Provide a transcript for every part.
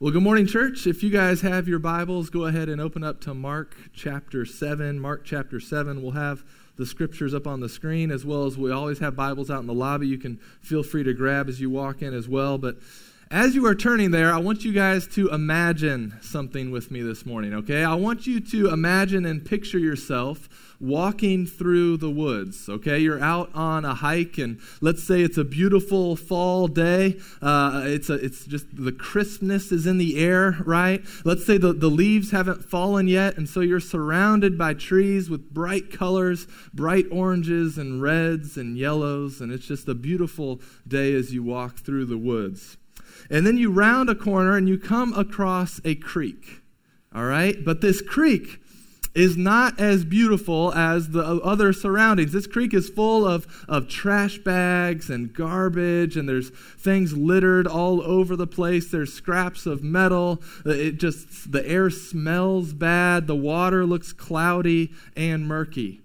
Well, good morning, church. If you guys have your Bibles, go ahead and open up to Mark chapter 7. Mark chapter 7. We'll have the scriptures up on the screen as well as we always have Bibles out in the lobby. You can feel free to grab as you walk in as well. But as you are turning there, I want you guys to imagine something with me this morning, okay? I want you to imagine and picture yourself walking through the woods, okay? You're out on a hike, and let's say it's a beautiful fall day. Uh, it's, a, it's just the crispness is in the air, right? Let's say the, the leaves haven't fallen yet, and so you're surrounded by trees with bright colors, bright oranges and reds and yellows, and it's just a beautiful day as you walk through the woods. And then you round a corner and you come across a creek, all right? But this creek, is not as beautiful as the other surroundings. This creek is full of, of trash bags and garbage, and there's things littered all over the place. There's scraps of metal. Uh, it just, the air smells bad. The water looks cloudy and murky.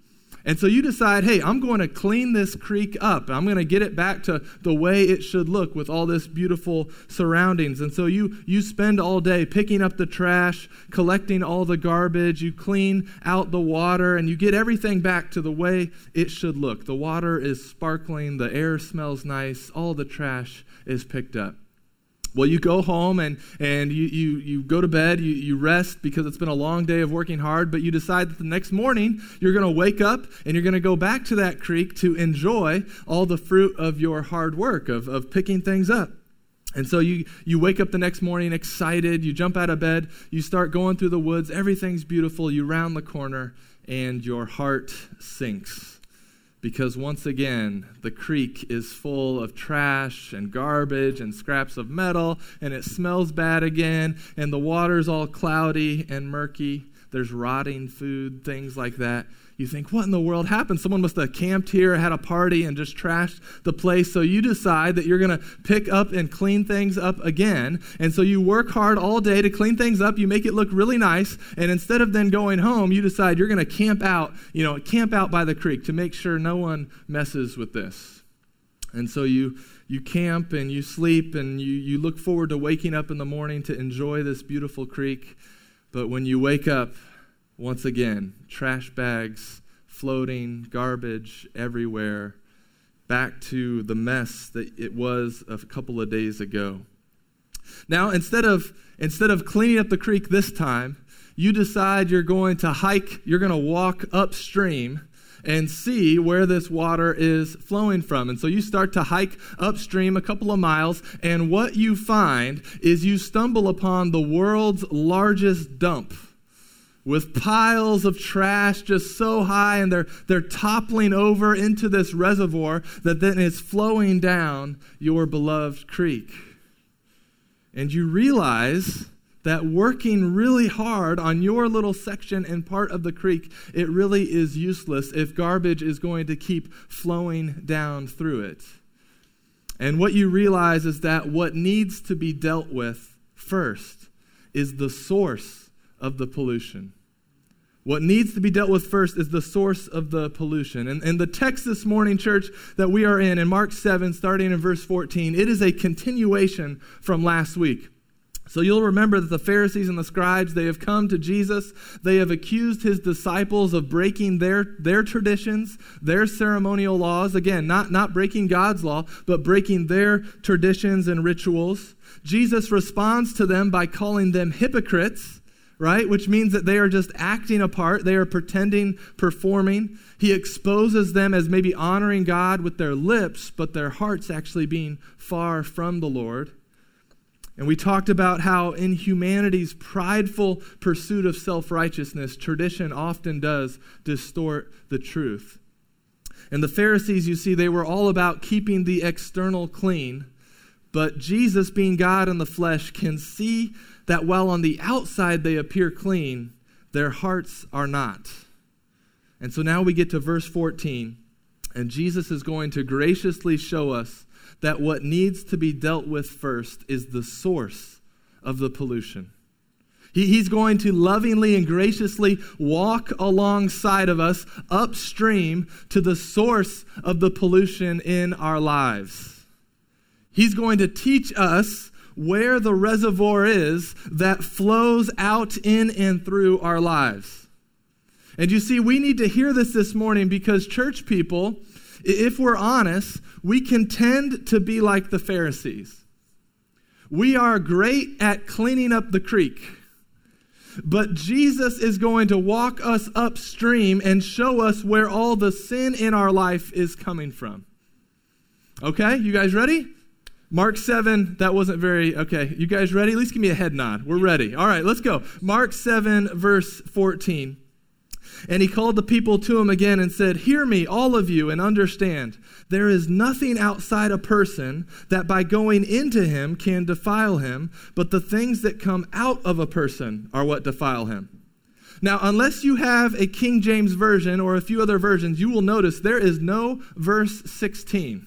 And so you decide, hey, I'm going to clean this creek up. I'm going to get it back to the way it should look with all this beautiful surroundings. And so you you spend all day picking up the trash, collecting all the garbage, you clean out the water and you get everything back to the way it should look. The water is sparkling, the air smells nice, all the trash is picked up. Well, you go home and, and you, you, you go to bed, you, you rest because it's been a long day of working hard, but you decide that the next morning you're going to wake up and you're going to go back to that creek to enjoy all the fruit of your hard work, of, of picking things up. And so you, you wake up the next morning excited, you jump out of bed, you start going through the woods, everything's beautiful, you round the corner, and your heart sinks because once again, the creek is full of trash and garbage and scraps of metal, and it smells bad again, and the water's all cloudy and murky. There's rotting food, things like that you think, what in the world happened? Someone must have camped here, had a party, and just trashed the place. So you decide that you're going to pick up and clean things up again. And so you work hard all day to clean things up. You make it look really nice. And instead of then going home, you decide you're going to camp out, you know, camp out by the creek to make sure no one messes with this. And so you you camp and you sleep and you, you look forward to waking up in the morning to enjoy this beautiful creek. But when you wake up, once again, trash bags floating, garbage everywhere, back to the mess that it was a couple of days ago. Now, instead of, instead of cleaning up the creek this time, you decide you're going to hike, you're going to walk upstream and see where this water is flowing from. And so you start to hike upstream a couple of miles, and what you find is you stumble upon the world's largest dump with piles of trash just so high and they're, they're toppling over into this reservoir that then is flowing down your beloved creek. And you realize that working really hard on your little section and part of the creek, it really is useless if garbage is going to keep flowing down through it. And what you realize is that what needs to be dealt with first is the source of the pollution. What needs to be dealt with first is the source of the pollution. And, and the text this morning, church, that we are in, in Mark 7, starting in verse 14, it is a continuation from last week. So you'll remember that the Pharisees and the scribes, they have come to Jesus. They have accused his disciples of breaking their, their traditions, their ceremonial laws. Again, not, not breaking God's law, but breaking their traditions and rituals. Jesus responds to them by calling them hypocrites right? Which means that they are just acting a part. They are pretending, performing. He exposes them as maybe honoring God with their lips, but their hearts actually being far from the Lord. And we talked about how in humanity's prideful pursuit of self righteousness, tradition often does distort the truth. And the Pharisees, you see, they were all about keeping the external clean. But Jesus, being God in the flesh, can see that while on the outside they appear clean, their hearts are not. And so now we get to verse 14, and Jesus is going to graciously show us that what needs to be dealt with first is the source of the pollution. He, he's going to lovingly and graciously walk alongside of us upstream to the source of the pollution in our lives. He's going to teach us where the reservoir is that flows out in and through our lives. And you see, we need to hear this this morning because church people, if we're honest, we can tend to be like the Pharisees. We are great at cleaning up the creek. But Jesus is going to walk us upstream and show us where all the sin in our life is coming from. Okay, you guys ready? Mark 7, that wasn't very, okay. You guys ready? At least give me a head nod. We're ready. All right, let's go. Mark 7, verse 14. And he called the people to him again and said, Hear me, all of you, and understand. There is nothing outside a person that by going into him can defile him, but the things that come out of a person are what defile him. Now, unless you have a King James version or a few other versions, you will notice there is no verse 16.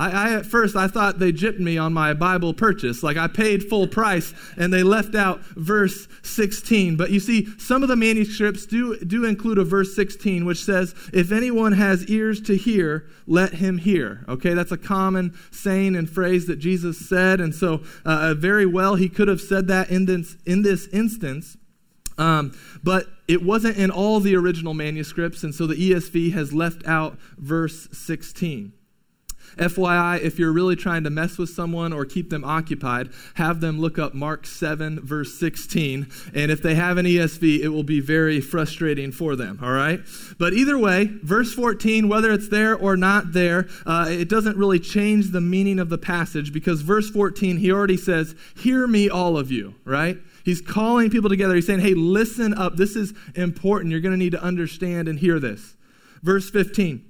I, I, at first I thought they gypped me on my Bible purchase, like I paid full price, and they left out verse 16. But you see, some of the manuscripts do do include a verse 16, which says, "If anyone has ears to hear, let him hear." Okay, that's a common saying and phrase that Jesus said, and so uh, very well he could have said that in this in this instance. Um, but it wasn't in all the original manuscripts, and so the ESV has left out verse 16. FYI, if you're really trying to mess with someone or keep them occupied, have them look up Mark 7, verse 16. And if they have an ESV, it will be very frustrating for them, all right? But either way, verse 14, whether it's there or not there, uh, it doesn't really change the meaning of the passage because verse 14, he already says, Hear me, all of you, right? He's calling people together. He's saying, Hey, listen up. This is important. You're going to need to understand and hear this. Verse 15.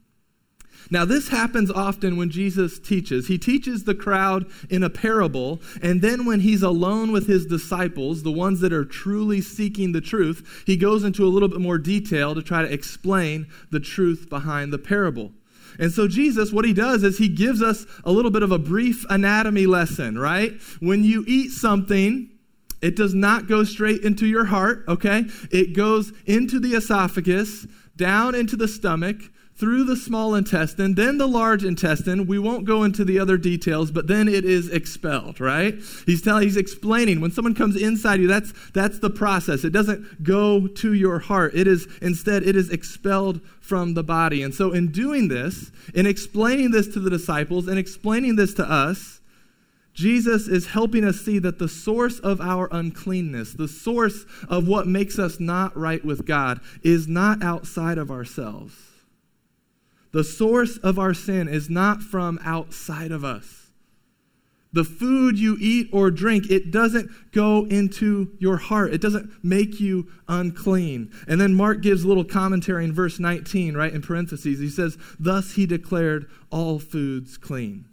Now, this happens often when Jesus teaches. He teaches the crowd in a parable, and then when he's alone with his disciples, the ones that are truly seeking the truth, he goes into a little bit more detail to try to explain the truth behind the parable. And so, Jesus, what he does is he gives us a little bit of a brief anatomy lesson, right? When you eat something, it does not go straight into your heart, okay? It goes into the esophagus, down into the stomach, through the small intestine, then the large intestine. We won't go into the other details, but then it is expelled, right? He's telling he's explaining when someone comes inside you, that's that's the process. It doesn't go to your heart. It is instead it is expelled from the body. And so in doing this, in explaining this to the disciples and explaining this to us, Jesus is helping us see that the source of our uncleanness, the source of what makes us not right with God, is not outside of ourselves. The source of our sin is not from outside of us. The food you eat or drink, it doesn't go into your heart. It doesn't make you unclean. And then Mark gives a little commentary in verse 19, right, in parentheses. He says, Thus he declared all foods clean.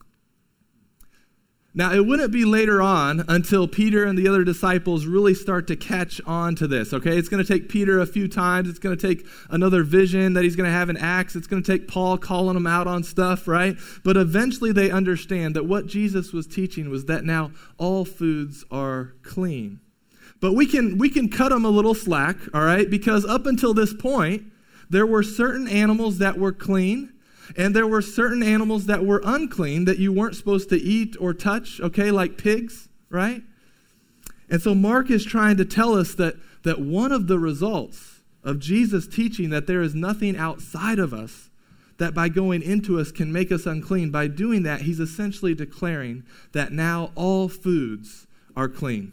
Now, it wouldn't be later on until Peter and the other disciples really start to catch on to this, okay? It's going to take Peter a few times. It's going to take another vision that he's going to have in Acts. It's going to take Paul calling them out on stuff, right? But eventually they understand that what Jesus was teaching was that now all foods are clean. But we can, we can cut them a little slack, all right? Because up until this point, there were certain animals that were clean and there were certain animals that were unclean that you weren't supposed to eat or touch, okay, like pigs, right? And so Mark is trying to tell us that, that one of the results of Jesus teaching that there is nothing outside of us that by going into us can make us unclean, by doing that, he's essentially declaring that now all foods are clean.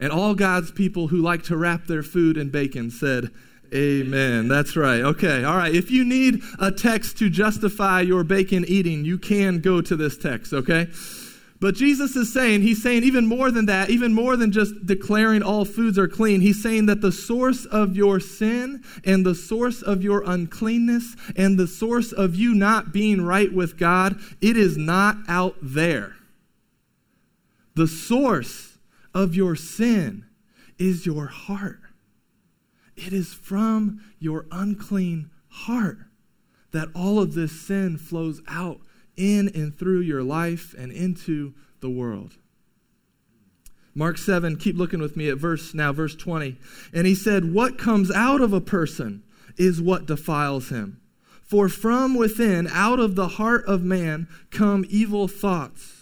And all God's people who like to wrap their food in bacon said, Amen. That's right. Okay. All right. If you need a text to justify your bacon eating, you can go to this text, okay? But Jesus is saying, He's saying even more than that, even more than just declaring all foods are clean. He's saying that the source of your sin and the source of your uncleanness and the source of you not being right with God, it is not out there. The source of your sin is your heart. It is from your unclean heart that all of this sin flows out in and through your life and into the world. Mark 7, keep looking with me at verse now, verse 20. And he said, What comes out of a person is what defiles him. For from within, out of the heart of man, come evil thoughts,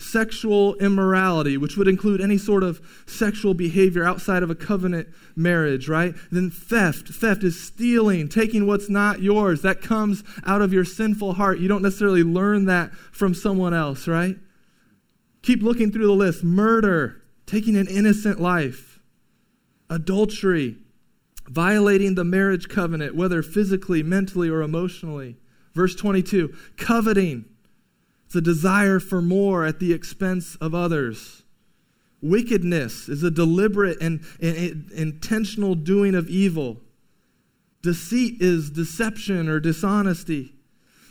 sexual immorality, which would include any sort of sexual behavior outside of a covenant marriage, right? Then theft. Theft is stealing, taking what's not yours. That comes out of your sinful heart. You don't necessarily learn that from someone else, right? Keep looking through the list murder, taking an innocent life, adultery, violating the marriage covenant, whether physically, mentally, or emotionally. Verse 22 coveting. It's a desire for more at the expense of others. Wickedness is a deliberate and, and, and intentional doing of evil. Deceit is deception or dishonesty.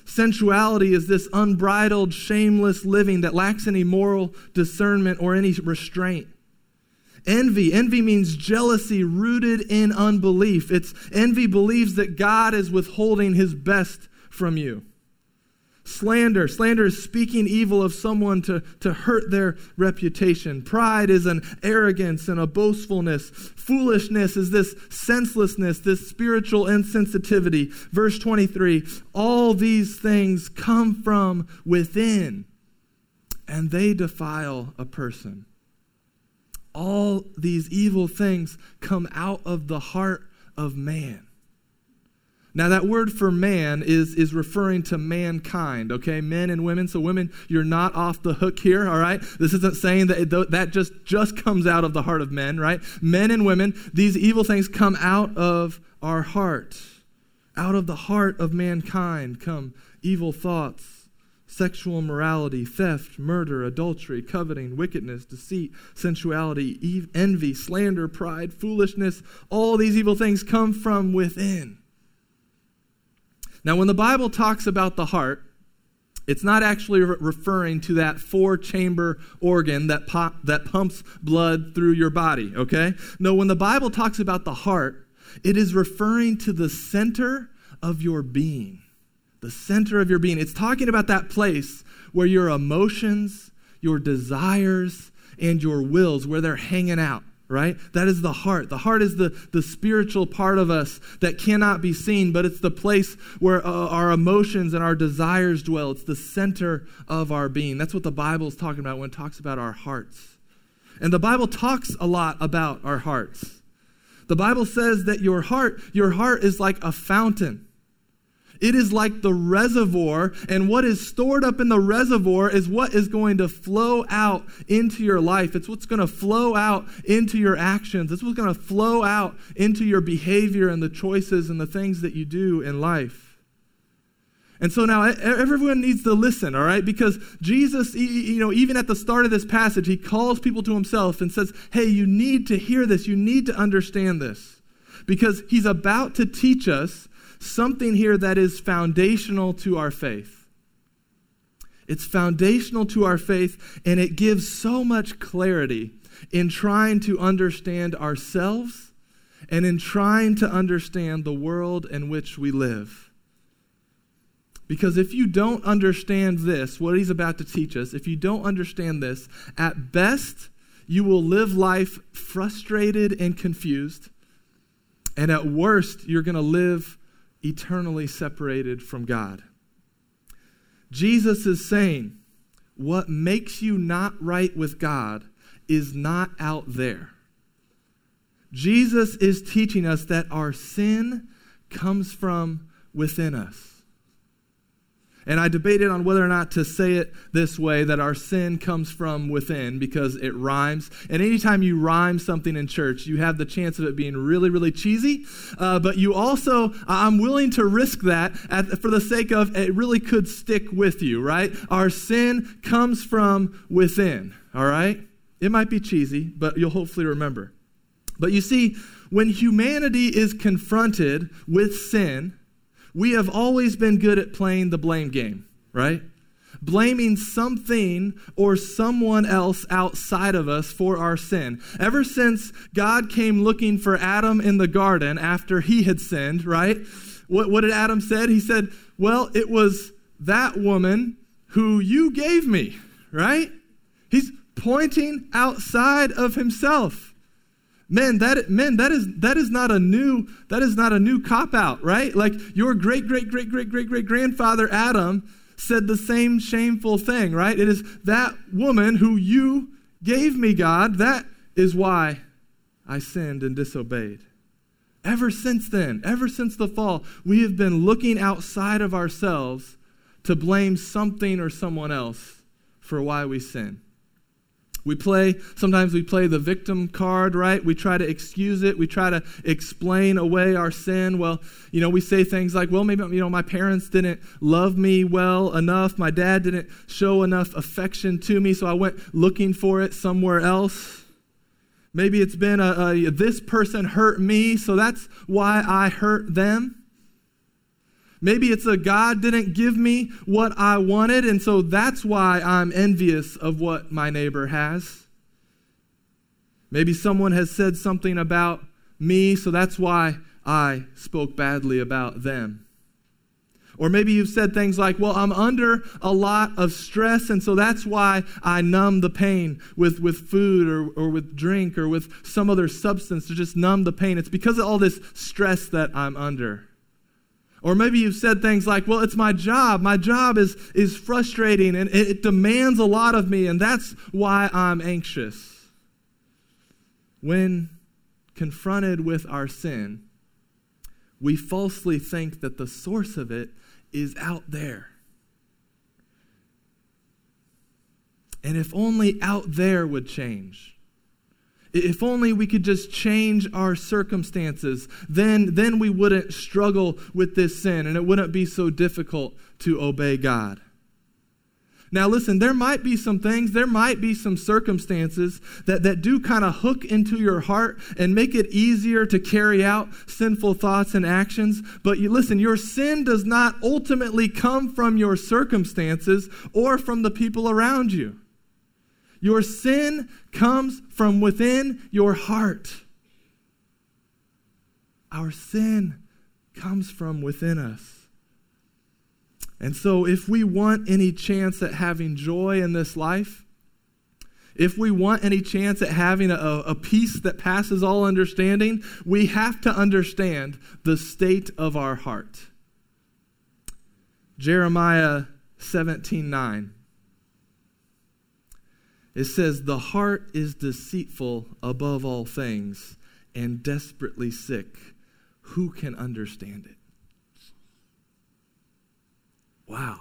Sensuality is this unbridled, shameless living that lacks any moral discernment or any restraint. Envy. Envy means jealousy rooted in unbelief. It's envy believes that God is withholding his best from you. Slander. Slander is speaking evil of someone to, to hurt their reputation. Pride is an arrogance and a boastfulness. Foolishness is this senselessness, this spiritual insensitivity. Verse 23 All these things come from within, and they defile a person. All these evil things come out of the heart of man. Now, that word for man is, is referring to mankind, okay? Men and women. So, women, you're not off the hook here, all right? This isn't saying that it, that just, just comes out of the heart of men, right? Men and women, these evil things come out of our heart. Out of the heart of mankind come evil thoughts, sexual immorality, theft, murder, adultery, coveting, wickedness, deceit, sensuality, envy, slander, pride, foolishness. All these evil things come from within. Now, when the Bible talks about the heart, it's not actually re- referring to that four chamber organ that, pop, that pumps blood through your body, okay? No, when the Bible talks about the heart, it is referring to the center of your being. The center of your being. It's talking about that place where your emotions, your desires, and your wills, where they're hanging out right? That is the heart. The heart is the, the spiritual part of us that cannot be seen, but it's the place where uh, our emotions and our desires dwell. It's the center of our being. That's what the Bible is talking about when it talks about our hearts. And the Bible talks a lot about our hearts. The Bible says that your heart, your heart is like a fountain. It is like the reservoir, and what is stored up in the reservoir is what is going to flow out into your life. It's what's going to flow out into your actions. It's what's going to flow out into your behavior and the choices and the things that you do in life. And so now everyone needs to listen, all right? Because Jesus, you know, even at the start of this passage, he calls people to himself and says, hey, you need to hear this. You need to understand this. Because he's about to teach us something here that is foundational to our faith. It's foundational to our faith, and it gives so much clarity in trying to understand ourselves and in trying to understand the world in which we live. Because if you don't understand this, what he's about to teach us, if you don't understand this, at best, you will live life frustrated and confused. And at worst, you're going to live eternally separated from God. Jesus is saying, what makes you not right with God is not out there. Jesus is teaching us that our sin comes from within us. And I debated on whether or not to say it this way that our sin comes from within because it rhymes. And anytime you rhyme something in church, you have the chance of it being really, really cheesy. Uh, but you also, I'm willing to risk that at, for the sake of it really could stick with you, right? Our sin comes from within, all right? It might be cheesy, but you'll hopefully remember. But you see, when humanity is confronted with sin, we have always been good at playing the blame game, right? blaming something or someone else outside of us for our sin. Ever since God came looking for Adam in the garden after he had sinned, right? What, what did Adam said? He said, "Well, it was that woman who you gave me," right? He's pointing outside of himself. Men, that men, that is that is not a new that is not a new cop out, right? Like your great great great great great great grandfather Adam said the same shameful thing, right? It is that woman who you gave me, God, that is why I sinned and disobeyed. Ever since then, ever since the fall, we have been looking outside of ourselves to blame something or someone else for why we sin. We play, sometimes we play the victim card, right? We try to excuse it. We try to explain away our sin. Well, you know, we say things like, well, maybe, you know, my parents didn't love me well enough. My dad didn't show enough affection to me, so I went looking for it somewhere else. Maybe it's been a, a this person hurt me, so that's why I hurt them. Maybe it's a God didn't give me what I wanted, and so that's why I'm envious of what my neighbor has. Maybe someone has said something about me, so that's why I spoke badly about them. Or maybe you've said things like, well, I'm under a lot of stress, and so that's why I numb the pain with, with food or, or with drink or with some other substance to just numb the pain. It's because of all this stress that I'm under. Or maybe you've said things like, well, it's my job. My job is, is frustrating and it, demands a lot of me, and that's why I'm anxious. When confronted with our sin, we falsely think that the source of it is out there. And if only out there would change, if only we could just change our circumstances, then, then we wouldn't struggle with this sin and it wouldn't be so difficult to obey God. Now, listen, there might be some things, there might be some circumstances that, that do kind of hook into your heart and make it easier to carry out sinful thoughts and actions. But you listen, your sin does not ultimately come from your circumstances or from the people around you. Your sin comes from within your heart. Our sin comes from within us. And so, if we want any chance at having joy in this life, if we want any chance at having a, a, peace that passes all understanding, we have to understand the state of our heart. Jeremiah 17 9. It says, The heart is deceitful above all things and desperately sick. Who can understand it? Wow.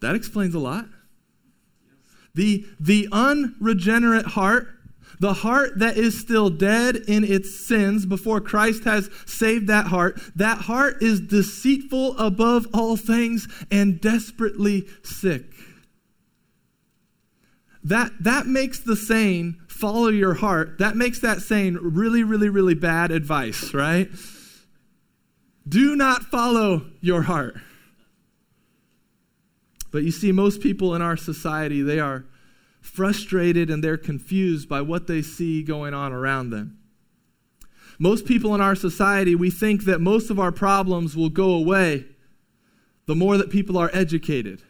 That explains a lot. The, the unregenerate heart, the heart that is still dead in its sins before Christ has saved that heart, that heart is deceitful above all things and desperately sick that, that makes the saying, follow your heart, that makes that saying really, really, really bad advice, right? Do not follow your heart. But you see, most people in our society, they are frustrated and they're confused by what they see going on around them. Most people in our society, we think that most of our problems will go away the more that people are educated,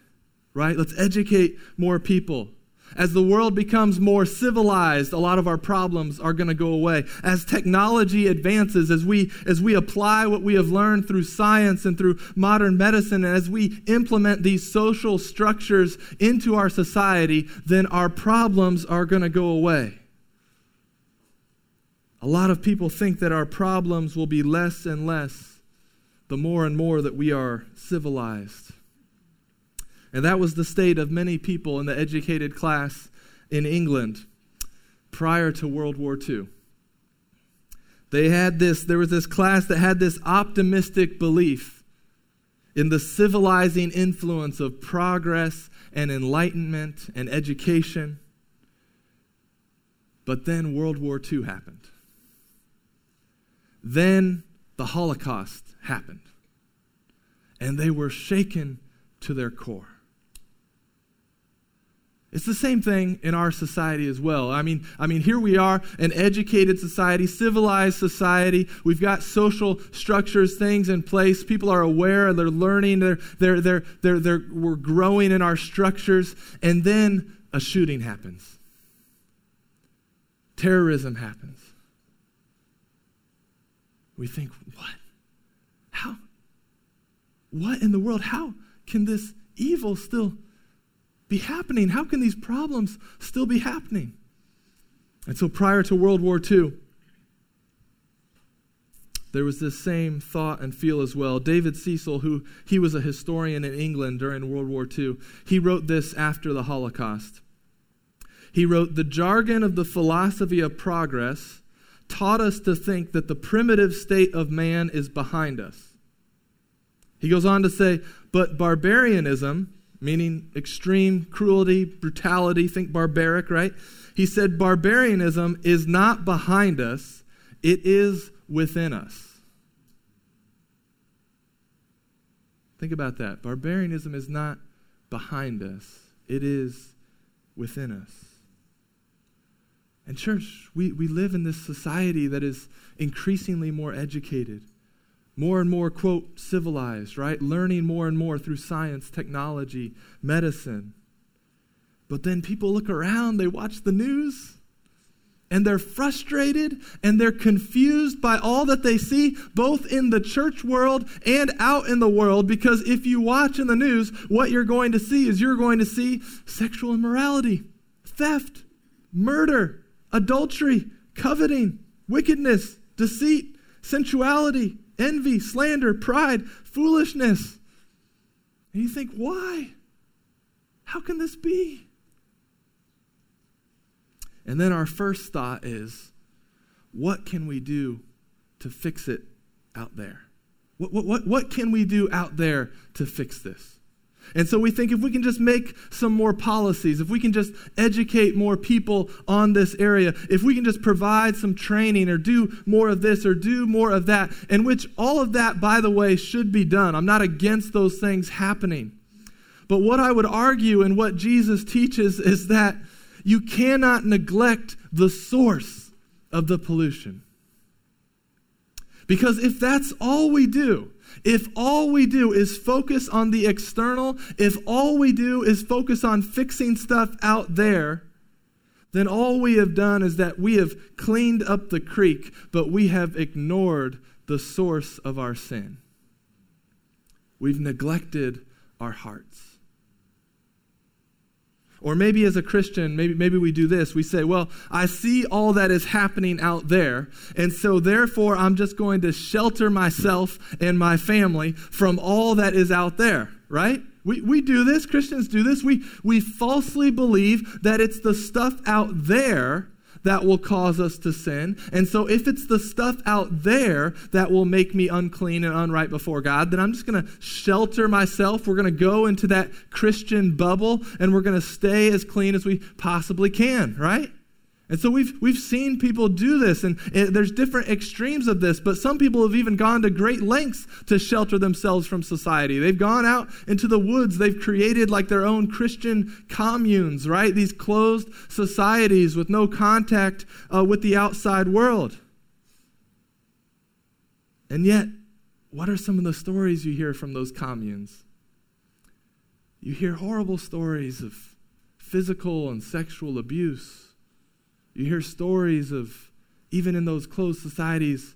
right? Let's educate more people. As the world becomes more civilized, a lot of our problems are going to go away. As technology advances, as we, as we apply what we have learned through science and through modern medicine, and as we implement these social structures into our society, then our problems are going to go away. A lot of people think that our problems will be less and less the more and more that we are civilized. And that was the state of many people in the educated class in England prior to World War II. They had this, there was this class that had this optimistic belief in the civilizing influence of progress and enlightenment and education. But then World War II happened. Then the Holocaust happened. and they were shaken to their core. It's the same thing in our society as well. I mean, I mean, here we are, an educated society, civilized society. We've got social structures, things in place. People are aware, they're learning, they're, they're, they're, they're, they're, we're growing in our structures. And then a shooting happens. Terrorism happens. We think, what? How? What in the world? How can this evil still be happening? How can these problems still be happening? And so prior to World War II, there was this same thought and feel as well. David Cecil, who he was a historian in England during World War II, he wrote this after the Holocaust. He wrote, The jargon of the philosophy of progress taught us to think that the primitive state of man is behind us. He goes on to say, But barbarianism, meaning extreme cruelty, brutality, think barbaric, right? He said, Barbarianism is not behind us, it is within us. Think about that. Barbarianism is not behind us, it is within us. And, church, we, we live in this society that is increasingly more educated more and more, quote, civilized, right? Learning more and more through science, technology, medicine. But then people look around, they watch the news, and they're frustrated and they're confused by all that they see, both in the church world and out in the world. Because if you watch in the news, what you're going to see is you're going to see sexual immorality, theft, murder, adultery, coveting, wickedness, deceit, sensuality, envy, slander, pride, foolishness. And you think, why? How can this be? And then our first thought is, what can we do to fix it out there? What, what, what, what can we do out there to fix this? And so we think if we can just make some more policies, if we can just educate more people on this area, if we can just provide some training or do more of this or do more of that, in which all of that, by the way, should be done. I'm not against those things happening. But what I would argue and what Jesus teaches is that you cannot neglect the source of the pollution. Because if that's all we do, if all we do is focus on the external, if all we do is focus on fixing stuff out there, then all we have done is that we have cleaned up the creek, but we have ignored the source of our sin. We've neglected our hearts. Or maybe as a Christian, maybe, maybe we do this. We say, well, I see all that is happening out there, and so therefore I'm just going to shelter myself and my family from all that is out there, right? We, we do this, Christians do this. We, we falsely believe that it's the stuff out there that will cause us to sin. And so, if it's the stuff out there that will make me unclean and unright before God, then I'm just going to shelter myself. We're going to go into that Christian bubble and we're going to stay as clean as we possibly can, right? And so we've, we've seen people do this, and it, there's different extremes of this, but some people have even gone to great lengths to shelter themselves from society. They've gone out into the woods, they've created like their own Christian communes, right? These closed societies with no contact uh, with the outside world. And yet, what are some of the stories you hear from those communes? You hear horrible stories of physical and sexual abuse you hear stories of, even in those closed societies,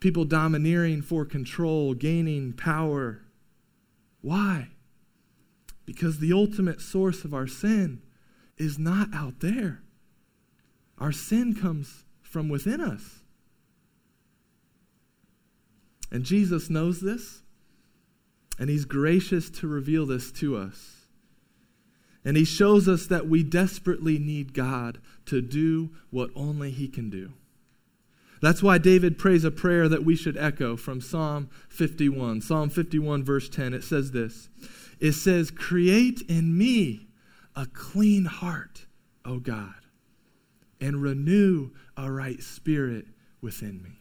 people domineering for control, gaining power. Why? Because the ultimate source of our sin is not out there. Our sin comes from within us. And Jesus knows this, and He's gracious to reveal this to us. And he shows us that we desperately need God to do what only he can do. That's why David prays a prayer that we should echo from Psalm 51. Psalm 51, verse 10. It says this It says, Create in me a clean heart, O God, and renew a right spirit within me.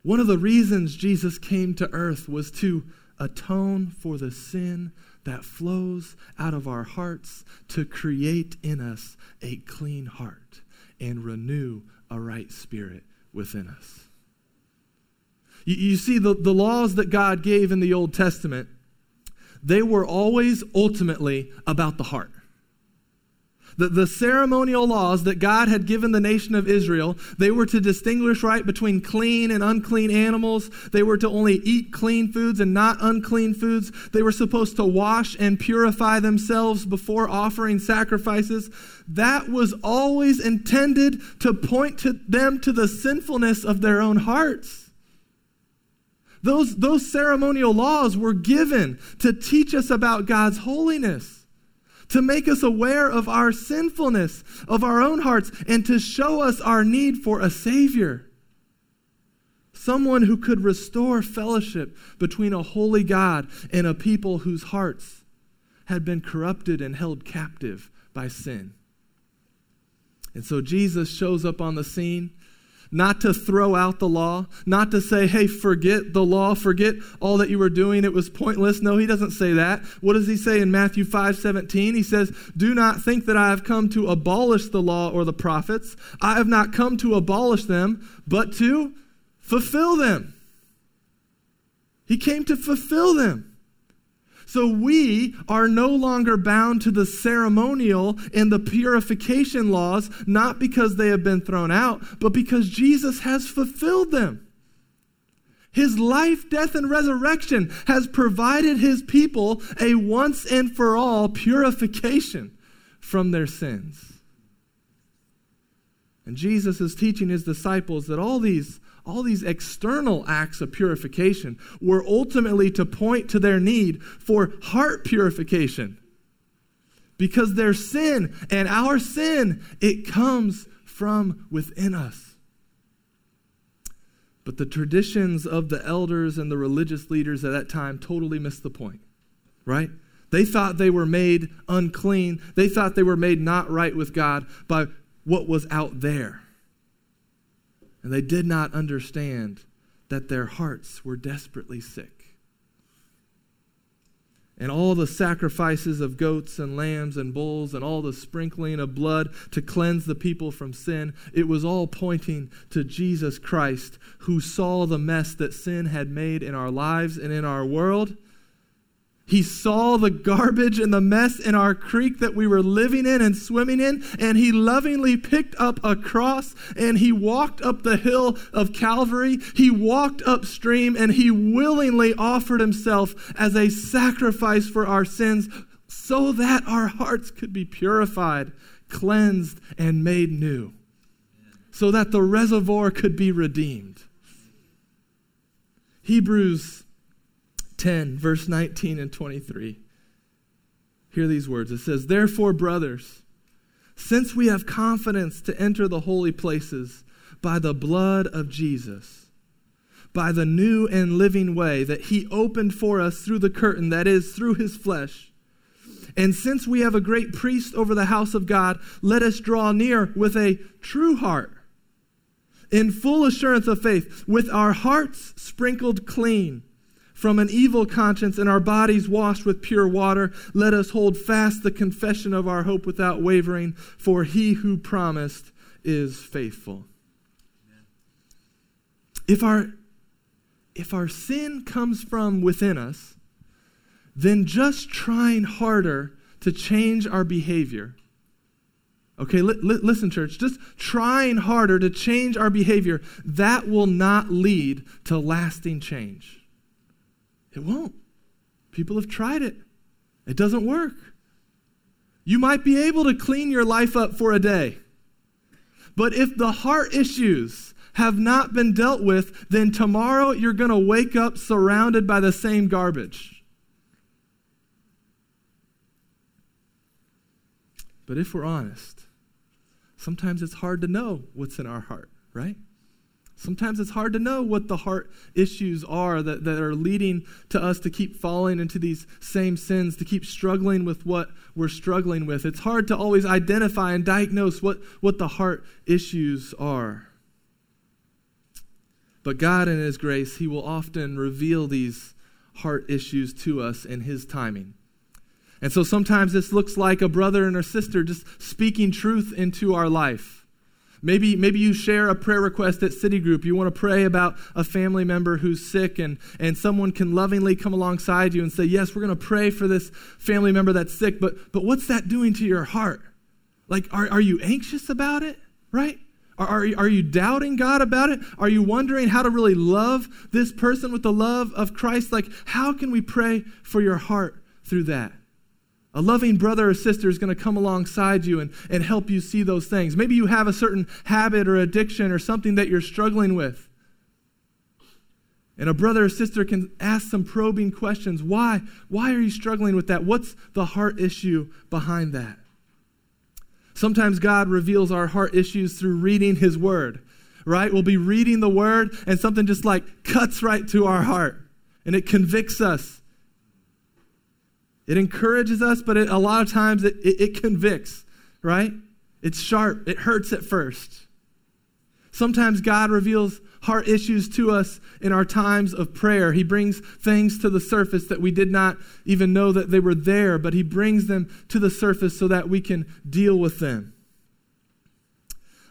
One of the reasons Jesus came to earth was to atone for the sin that flows out of our hearts to create in us a clean heart and renew a right spirit within us. You, you see, the, the laws that God gave in the Old Testament, they were always ultimately about the heart. The, the ceremonial laws that God had given the nation of Israel, they were to distinguish right between clean and unclean animals. They were to only eat clean foods and not unclean foods. They were supposed to wash and purify themselves before offering sacrifices. That was always intended to point to them to the sinfulness of their own hearts. Those, those ceremonial laws were given to teach us about God's holiness to make us aware of our sinfulness, of our own hearts, and to show us our need for a Savior. Someone who could restore fellowship between a holy God and a people whose hearts had been corrupted and held captive by sin. And so Jesus shows up on the scene not to throw out the law, not to say, hey, forget the law, forget all that you were doing, it was pointless. No, he doesn't say that. What does he say in Matthew 5 17? He says, Do not think that I have come to abolish the law or the prophets. I have not come to abolish them, but to fulfill them. He came to fulfill them. So we are no longer bound to the ceremonial and the purification laws, not because they have been thrown out, but because Jesus has fulfilled them. His life, death, and resurrection has provided his people a once and for all purification from their sins. And Jesus is teaching his disciples that all these all these external acts of purification were ultimately to point to their need for heart purification. Because their sin and our sin, it comes from within us. But the traditions of the elders and the religious leaders at that time totally missed the point, right? They thought they were made unclean. They thought they were made not right with God by what was out there. And they did not understand that their hearts were desperately sick. And all the sacrifices of goats and lambs and bulls and all the sprinkling of blood to cleanse the people from sin, it was all pointing to Jesus Christ, who saw the mess that sin had made in our lives and in our world he saw the garbage and the mess in our creek that we were living in and swimming in, and he lovingly picked up a cross and he walked up the hill of Calvary. He walked upstream and he willingly offered himself as a sacrifice for our sins so that our hearts could be purified, cleansed, and made new, so that the reservoir could be redeemed. Hebrews 10, verse 19 and 23. Hear these words. It says, Therefore, brothers, since we have confidence to enter the holy places by the blood of Jesus, by the new and living way that he opened for us through the curtain, that is, through his flesh. And since we have a great priest over the house of God, let us draw near with a true heart, in full assurance of faith, with our hearts sprinkled clean from an evil conscience and our bodies washed with pure water, let us hold fast the confession of our hope without wavering, for he who promised is faithful. If our, if our sin comes from within us, then just trying harder to change our behavior. Okay, li- li- listen, church, just trying harder to change our behavior, that will not lead to lasting change. It won't. People have tried it, it doesn't work. You might be able to clean your life up for a day, but if the heart issues have not been dealt with, then tomorrow you're going to wake up surrounded by the same garbage. But if we're honest, sometimes it's hard to know what's in our heart, right? Sometimes it's hard to know what the heart issues are that, that are leading to us to keep falling into these same sins, to keep struggling with what we're struggling with. It's hard to always identify and diagnose what, what the heart issues are. But God, in His grace, He will often reveal these heart issues to us in His timing. And so sometimes this looks like a brother and a sister just speaking truth into our life. Maybe, maybe you share a prayer request at City Group. You want to pray about a family member who's sick, and, and someone can lovingly come alongside you and say, Yes, we're going to pray for this family member that's sick, but, but what's that doing to your heart? Like, are, are you anxious about it? Right? Are, are, are you doubting God about it? Are you wondering how to really love this person with the love of Christ? Like, how can we pray for your heart through that? A loving brother or sister is going to come alongside you and, and help you see those things. Maybe you have a certain habit or addiction or something that you're struggling with. And a brother or sister can ask some probing questions. Why? Why are you struggling with that? What's the heart issue behind that? Sometimes God reveals our heart issues through reading His Word, right? We'll be reading the Word and something just like cuts right to our heart and it convicts us. It encourages us, but it, a lot of times it, it, it convicts, right? It's sharp, it hurts at first. Sometimes God reveals heart issues to us in our times of prayer. He brings things to the surface that we did not even know that they were there, but He brings them to the surface so that we can deal with them.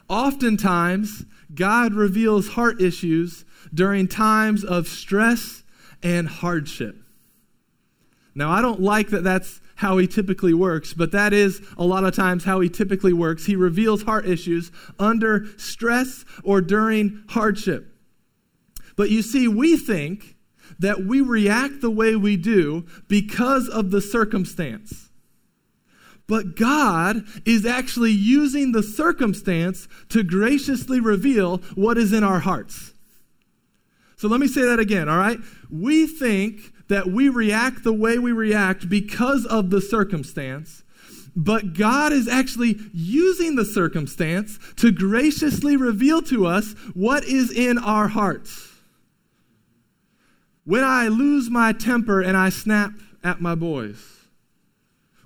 Oftentimes, God reveals heart issues during times of stress and hardship. Now, I don't like that that's how he typically works, but that is a lot of times how he typically works. He reveals heart issues under stress or during hardship. But you see, we think that we react the way we do because of the circumstance. But God is actually using the circumstance to graciously reveal what is in our hearts. So let me say that again, all right? We think that we react the way we react because of the circumstance, but God is actually using the circumstance to graciously reveal to us what is in our hearts. When I lose my temper and I snap at my boys,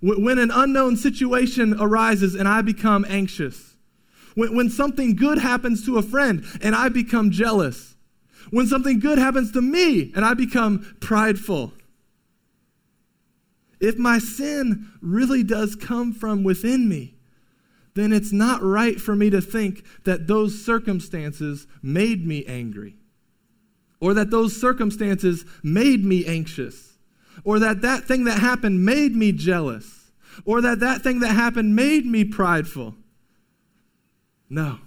when an unknown situation arises and I become anxious, when, something good happens to a friend and I become jealous, when something good happens to me and I become prideful. If my sin really does come from within me, then it's not right for me to think that those circumstances made me angry, or that those circumstances made me anxious, or that that thing that happened made me jealous, or that that thing that happened made me prideful. No.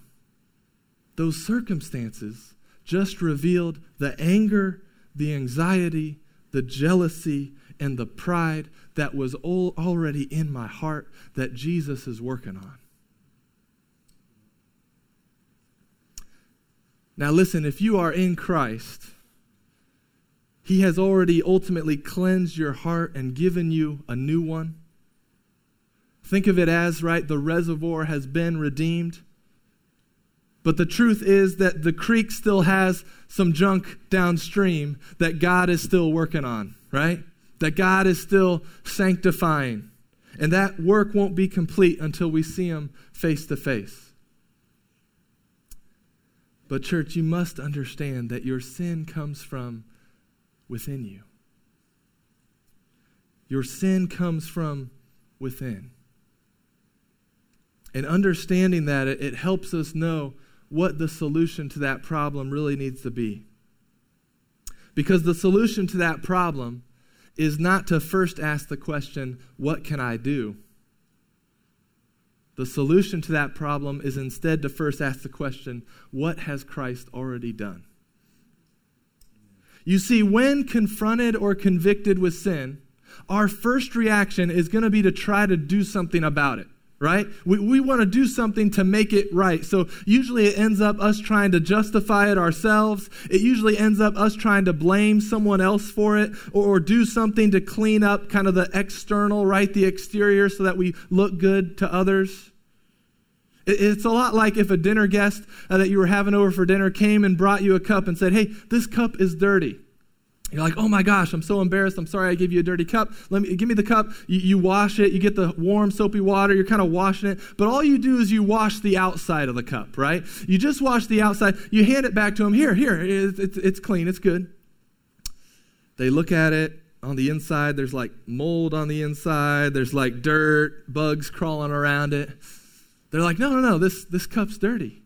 Those circumstances just revealed the anger, the anxiety, the jealousy, and the pride that was all already in my heart that Jesus is working on. Now, listen, if you are in Christ, He has already ultimately cleansed your heart and given you a new one. Think of it as, right, the reservoir has been redeemed. But the truth is that the creek still has some junk downstream that God is still working on, right? That God is still sanctifying. And that work won't be complete until we see Him face to face. But, church, you must understand that your sin comes from within you. Your sin comes from within. And understanding that, it, it helps us know what the solution to that problem really needs to be. Because the solution to that problem is not to first ask the question, What can I do? The solution to that problem is instead to first ask the question, What has Christ already done? You see, when confronted or convicted with sin, our first reaction is going to be to try to do something about it right? We, we want to do something to make it right. So usually it ends up us trying to justify it ourselves. It usually ends up us trying to blame someone else for it or, or do something to clean up kind of the external, right? The exterior so that we look good to others. It, it's a lot like if a dinner guest uh, that you were having over for dinner came and brought you a cup and said, hey, this cup is dirty. You're like, oh my gosh, I'm so embarrassed. I'm sorry I gave you a dirty cup. Let me give me the cup. You, you wash it. You get the warm, soapy water. You're kind of washing it. But all you do is you wash the outside of the cup, right? You just wash the outside. You hand it back to them. Here, here. It's, it's, it's clean. It's good. They look at it. On the inside, there's like mold on the inside. There's like dirt, bugs crawling around it. They're like, no, no, no. This this cup's dirty.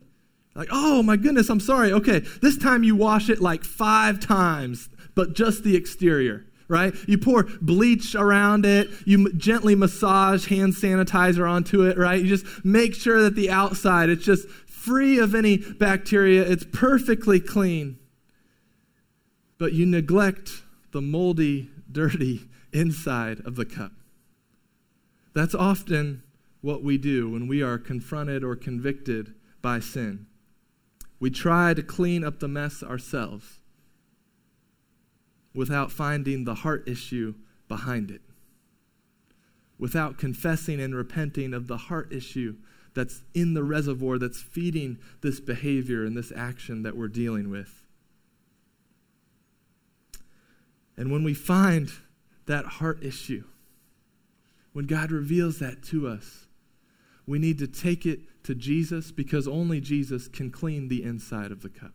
Like, oh my goodness, I'm sorry. Okay, this time you wash it like five times but just the exterior, right? You pour bleach around it, you gently massage hand sanitizer onto it, right? You just make sure that the outside it's just free of any bacteria, it's perfectly clean. But you neglect the moldy, dirty inside of the cup. That's often what we do when we are confronted or convicted by sin. We try to clean up the mess ourselves without finding the heart issue behind it, without confessing and repenting of the heart issue that's in the reservoir that's feeding this behavior and this action that we're dealing with. And when we find that heart issue, when God reveals that to us, we need to take it to Jesus because only Jesus can clean the inside of the cup.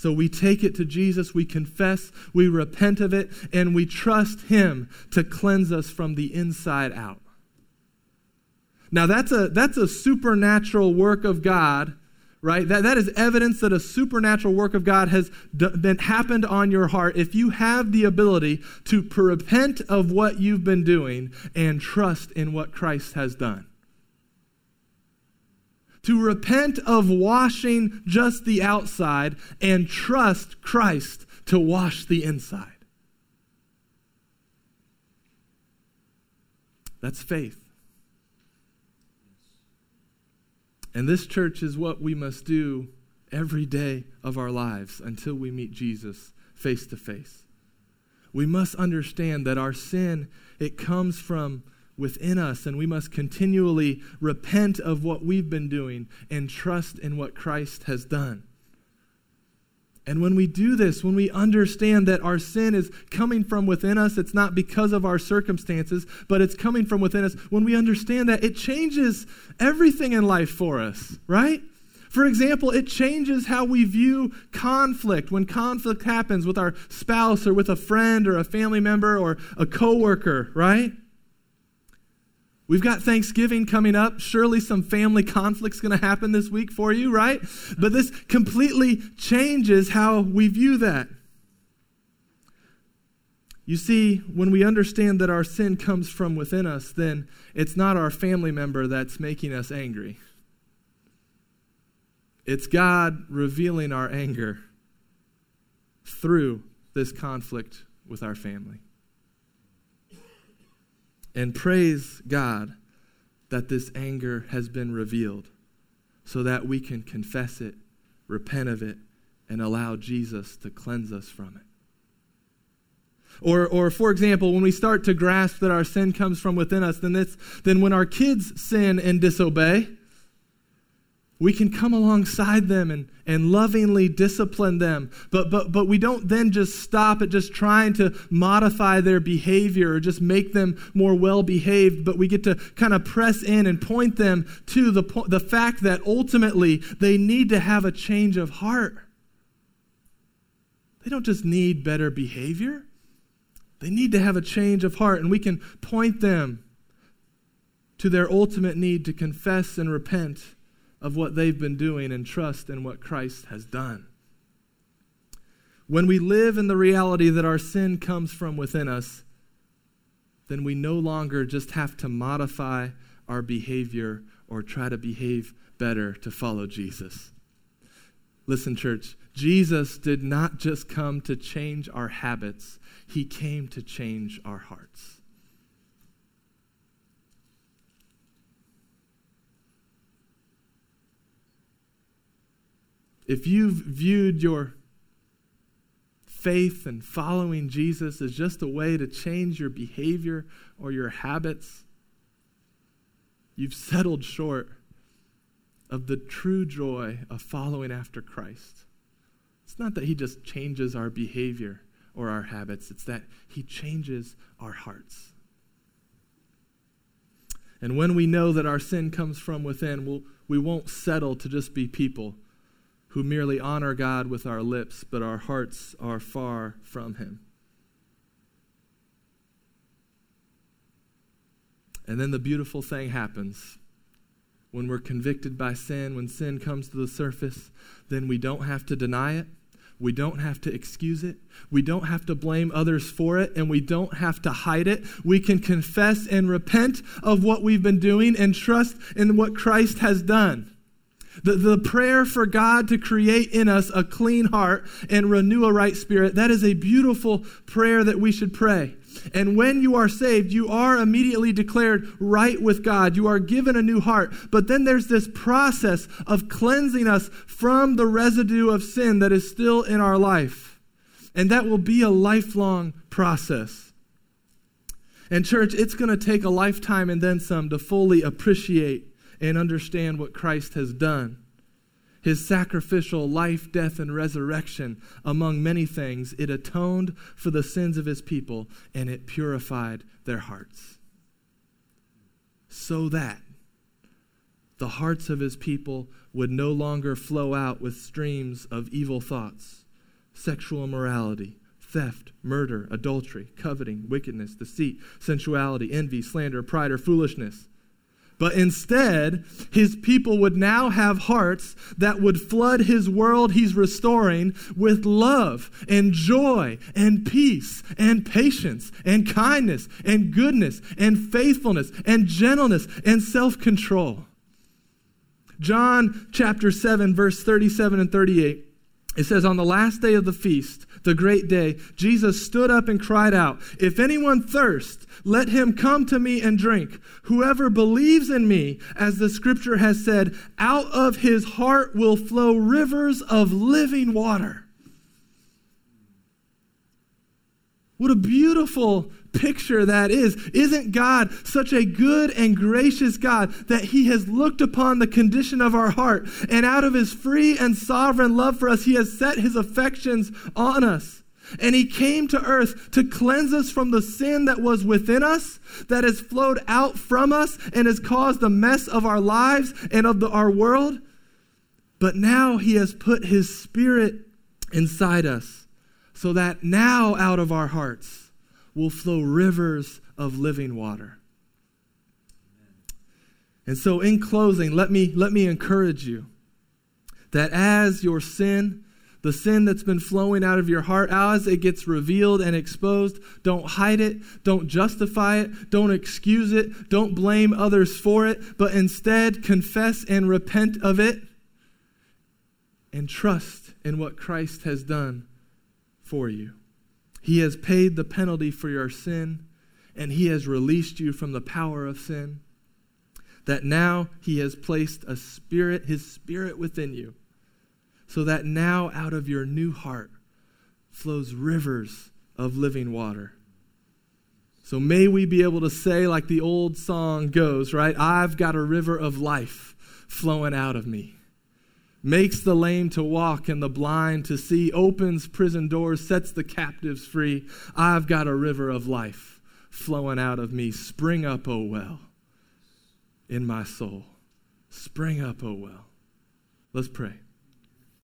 So we take it to Jesus, we confess, we repent of it, and we trust Him to cleanse us from the inside out. Now, that's a, that's a supernatural work of God, right? That, that is evidence that a supernatural work of God has d- been happened on your heart if you have the ability to repent of what you've been doing and trust in what Christ has done to repent of washing just the outside and trust Christ to wash the inside. That's faith. And this church is what we must do every day of our lives until we meet Jesus face to face. We must understand that our sin it comes from within us, and we must continually repent of what we've been doing and trust in what Christ has done. And when we do this, when we understand that our sin is coming from within us, it's not because of our circumstances, but it's coming from within us, when we understand that, it changes everything in life for us, right? For example, it changes how we view conflict. When conflict happens with our spouse or with a friend or a family member or a coworker, right? We've got Thanksgiving coming up. Surely some family conflict's going to happen this week for you, right? But this completely changes how we view that. You see, when we understand that our sin comes from within us, then it's not our family member that's making us angry. It's God revealing our anger through this conflict with our family. And praise God that this anger has been revealed so that we can confess it, repent of it, and allow Jesus to cleanse us from it. Or, or for example, when we start to grasp that our sin comes from within us, then, this, then when our kids sin and disobey, we can come alongside them and, and lovingly discipline them. But, but, but we don't then just stop at just trying to modify their behavior or just make them more well behaved, but we get to kind of press in and point them to the, the fact that ultimately they need to have a change of heart. They don't just need better behavior, they need to have a change of heart, and we can point them to their ultimate need to confess and repent of what they've been doing and trust in what Christ has done. When we live in the reality that our sin comes from within us, then we no longer just have to modify our behavior or try to behave better to follow Jesus. Listen, church, Jesus did not just come to change our habits, he came to change our hearts. If you've viewed your faith and following Jesus as just a way to change your behavior or your habits, you've settled short of the true joy of following after Christ. It's not that He just changes our behavior or our habits, it's that He changes our hearts. And when we know that our sin comes from within, we'll, we won't settle to just be people who merely honor God with our lips, but our hearts are far from Him. And then the beautiful thing happens. When we're convicted by sin, when sin comes to the surface, then we don't have to deny it. We don't have to excuse it. We don't have to blame others for it, and we don't have to hide it. We can confess and repent of what we've been doing and trust in what Christ has done. The, the prayer for God to create in us a clean heart and renew a right spirit, that is a beautiful prayer that we should pray. And when you are saved, you are immediately declared right with God. You are given a new heart. But then there's this process of cleansing us from the residue of sin that is still in our life. And that will be a lifelong process. And, church, it's going to take a lifetime and then some to fully appreciate and understand what Christ has done his sacrificial life, death, and resurrection, among many things, it atoned for the sins of his people and it purified their hearts. So that the hearts of his people would no longer flow out with streams of evil thoughts, sexual immorality, theft, murder, adultery, coveting, wickedness, deceit, sensuality, envy, slander, pride, or foolishness but instead, his people would now have hearts that would flood his world he's restoring with love and joy and peace and patience and kindness and goodness and faithfulness and gentleness and self control. John chapter 7, verse 37 and 38, it says, On the last day of the feast, the great day, Jesus stood up and cried out, If anyone thirsts, let him come to me and drink. Whoever believes in me, as the scripture has said, out of his heart will flow rivers of living water. What a beautiful picture that is. Isn't God such a good and gracious God that He has looked upon the condition of our heart and out of His free and sovereign love for us, He has set His affections on us? And He came to earth to cleanse us from the sin that was within us, that has flowed out from us and has caused the mess of our lives and of the, our world. But now He has put His Spirit inside us so that now out of our hearts, will flow rivers of living water. And so, in closing, let me, let me encourage you that as your sin, the sin that's been flowing out of your heart, as it gets revealed and exposed, don't hide it, don't justify it, don't excuse it, don't blame others for it, but instead confess and repent of it and trust in what Christ has done for you. He has paid the penalty for your sin, and He has released you from the power of sin. That now He has placed a spirit, His spirit within you, so that now out of your new heart flows rivers of living water. So may we be able to say, like the old song goes, right? I've got a river of life flowing out of me makes the lame to walk and the blind to see, opens prison doors, sets the captives free. I've got a river of life flowing out of me. Spring up, O oh well, in my soul. Spring up, O oh well. Let's pray.